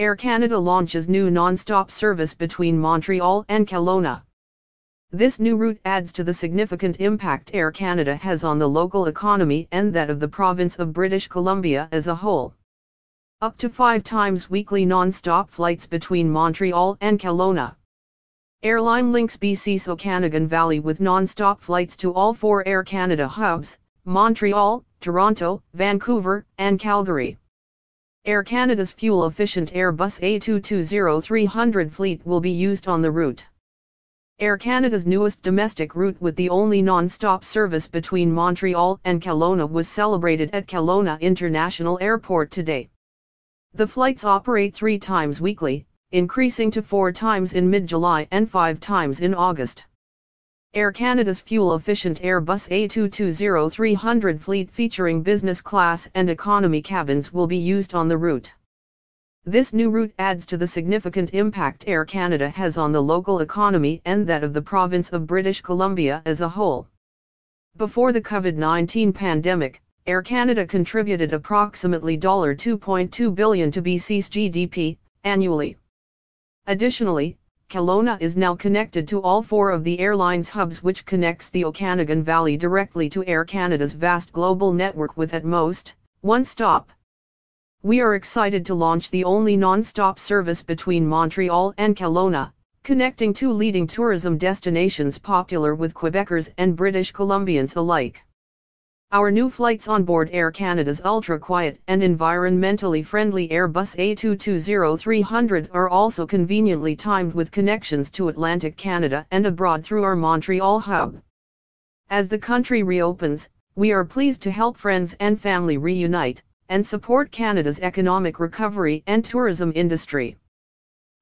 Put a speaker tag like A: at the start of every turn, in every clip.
A: Air Canada launches new non-stop service between Montreal and Kelowna. This new route adds to the significant impact Air Canada has on the local economy and that of the province of British Columbia as a whole. Up to five times weekly non-stop flights between Montreal and Kelowna. Airline links BC's Okanagan Valley with non-stop flights to all four Air Canada hubs, Montreal, Toronto, Vancouver, and Calgary. Air Canada's fuel-efficient Airbus A220-300 fleet will be used on the route. Air Canada's newest domestic route with the only non-stop service between Montreal and Kelowna was celebrated at Kelowna International Airport today. The flights operate three times weekly, increasing to four times in mid-July and five times in August. Air Canada's fuel-efficient Airbus A220-300 fleet featuring business class and economy cabins will be used on the route. This new route adds to the significant impact Air Canada has on the local economy and that of the province of British Columbia as a whole. Before the COVID-19 pandemic, Air Canada contributed approximately $2.2 billion to BC's GDP, annually. Additionally, Kelowna is now connected to all four of the airline's hubs which connects the Okanagan Valley directly to Air Canada's vast global network with at most, one stop. We are excited to launch the only non-stop service between Montreal and Kelowna, connecting two leading tourism destinations popular with Quebecers and British Columbians alike. Our new flights on board Air Canada's ultra-quiet and environmentally friendly Airbus A220-300 are also conveniently timed with connections to Atlantic Canada and abroad through our Montreal hub. As the country reopens, we are pleased to help friends and family reunite, and support Canada's economic recovery and tourism industry.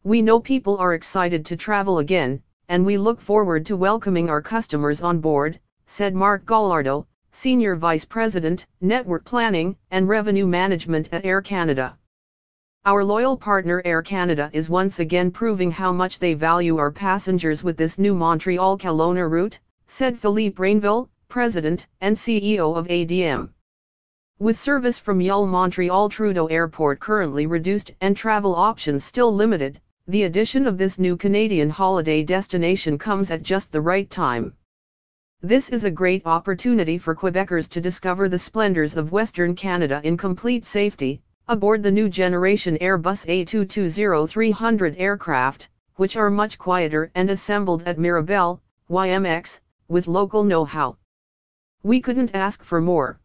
A: We know people are excited to travel again, and we look forward to welcoming our customers on board, said Mark Galardo, Senior Vice President, Network Planning and Revenue Management at Air Canada. Our loyal partner Air Canada is once again proving how much they value our passengers with this new Montreal Kelowna route, said Philippe Rainville, President and CEO of ADM. With service from YUL Montreal Trudeau Airport currently reduced and travel options still limited, the addition of this new Canadian holiday destination comes at just the right time. This is a great opportunity for Quebecers to discover the splendors of Western Canada in complete safety, aboard the new generation Airbus A220-300 aircraft, which are much quieter and assembled at Mirabel, YMX, with local know-how. We couldn't ask for more.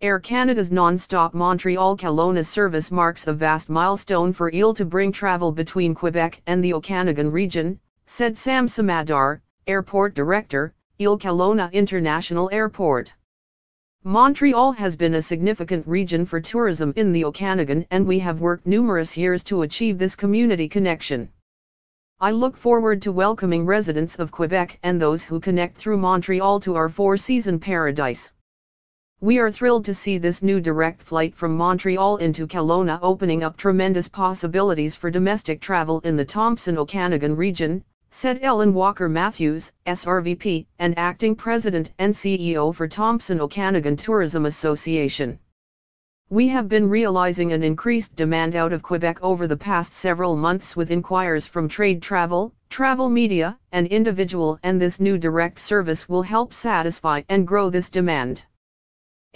A: Air Canada's non-stop Montreal-Kelowna service marks a vast milestone for IL to bring travel between Quebec and the Okanagan region, said Sam Samaddar, airport director, Il Kelowna International Airport. Montreal has been a significant region for tourism in the Okanagan and we have worked numerous years to achieve this community connection. I look forward to welcoming residents of Quebec and those who connect through Montreal to our four-season paradise. We are thrilled to see this new direct flight from Montreal into Kelowna opening up tremendous possibilities for domestic travel in the Thompson Okanagan region, said Ellen Walker Matthews, SRVP, and acting president and CEO for Thompson Okanagan Tourism Association. We have been realizing an increased demand out of Quebec over the past several months with inquiries from trade travel, travel media, and individual and this new direct service will help satisfy and grow this demand.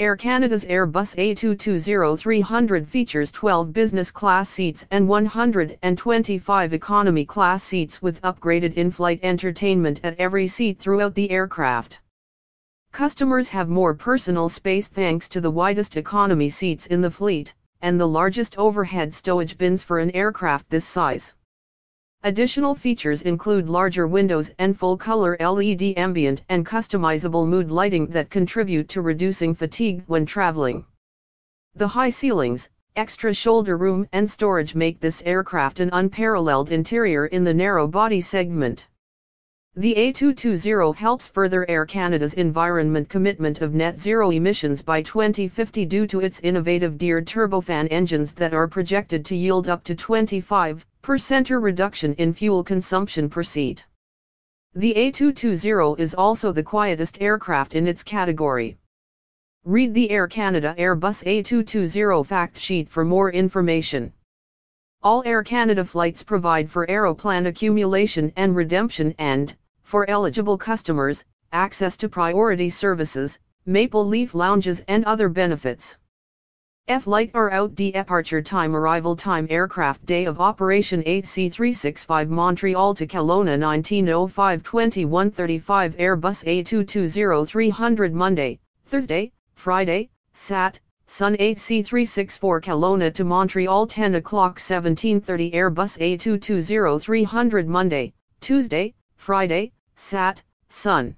A: Air Canada's Airbus A220-300 features 12 business class seats and 125 economy class seats with upgraded in-flight entertainment at every seat throughout the aircraft. Customers have more personal space thanks to the widest economy seats in the fleet, and the largest overhead stowage bins for an aircraft this size. Additional features include larger windows and full-color LED ambient and customizable mood lighting that contribute to reducing fatigue when traveling. The high ceilings, extra shoulder room and storage make this aircraft an unparalleled interior in the narrow body segment. The A220 helps further Air Canada's environment commitment of net zero emissions by 2050 due to its innovative geared turbofan engines that are projected to yield up to 25 percenter reduction in fuel consumption per seat. The A220 is also the quietest aircraft in its category. Read the Air Canada Airbus A220 fact sheet for more information. All Air Canada flights provide for Aeroplan accumulation and redemption and, for eligible customers, access to priority services, Maple Leaf lounges and other benefits. F Flight or out departure time arrival time aircraft day of operation AC365 Montreal to Kelowna 1905 2135 Airbus A220 300 Monday, Thursday, Friday, Sat, Sun AC364 Kelowna to Montreal 10 o'clock 1730 Airbus A220 300 Monday, Tuesday, Friday, Sat, Sun.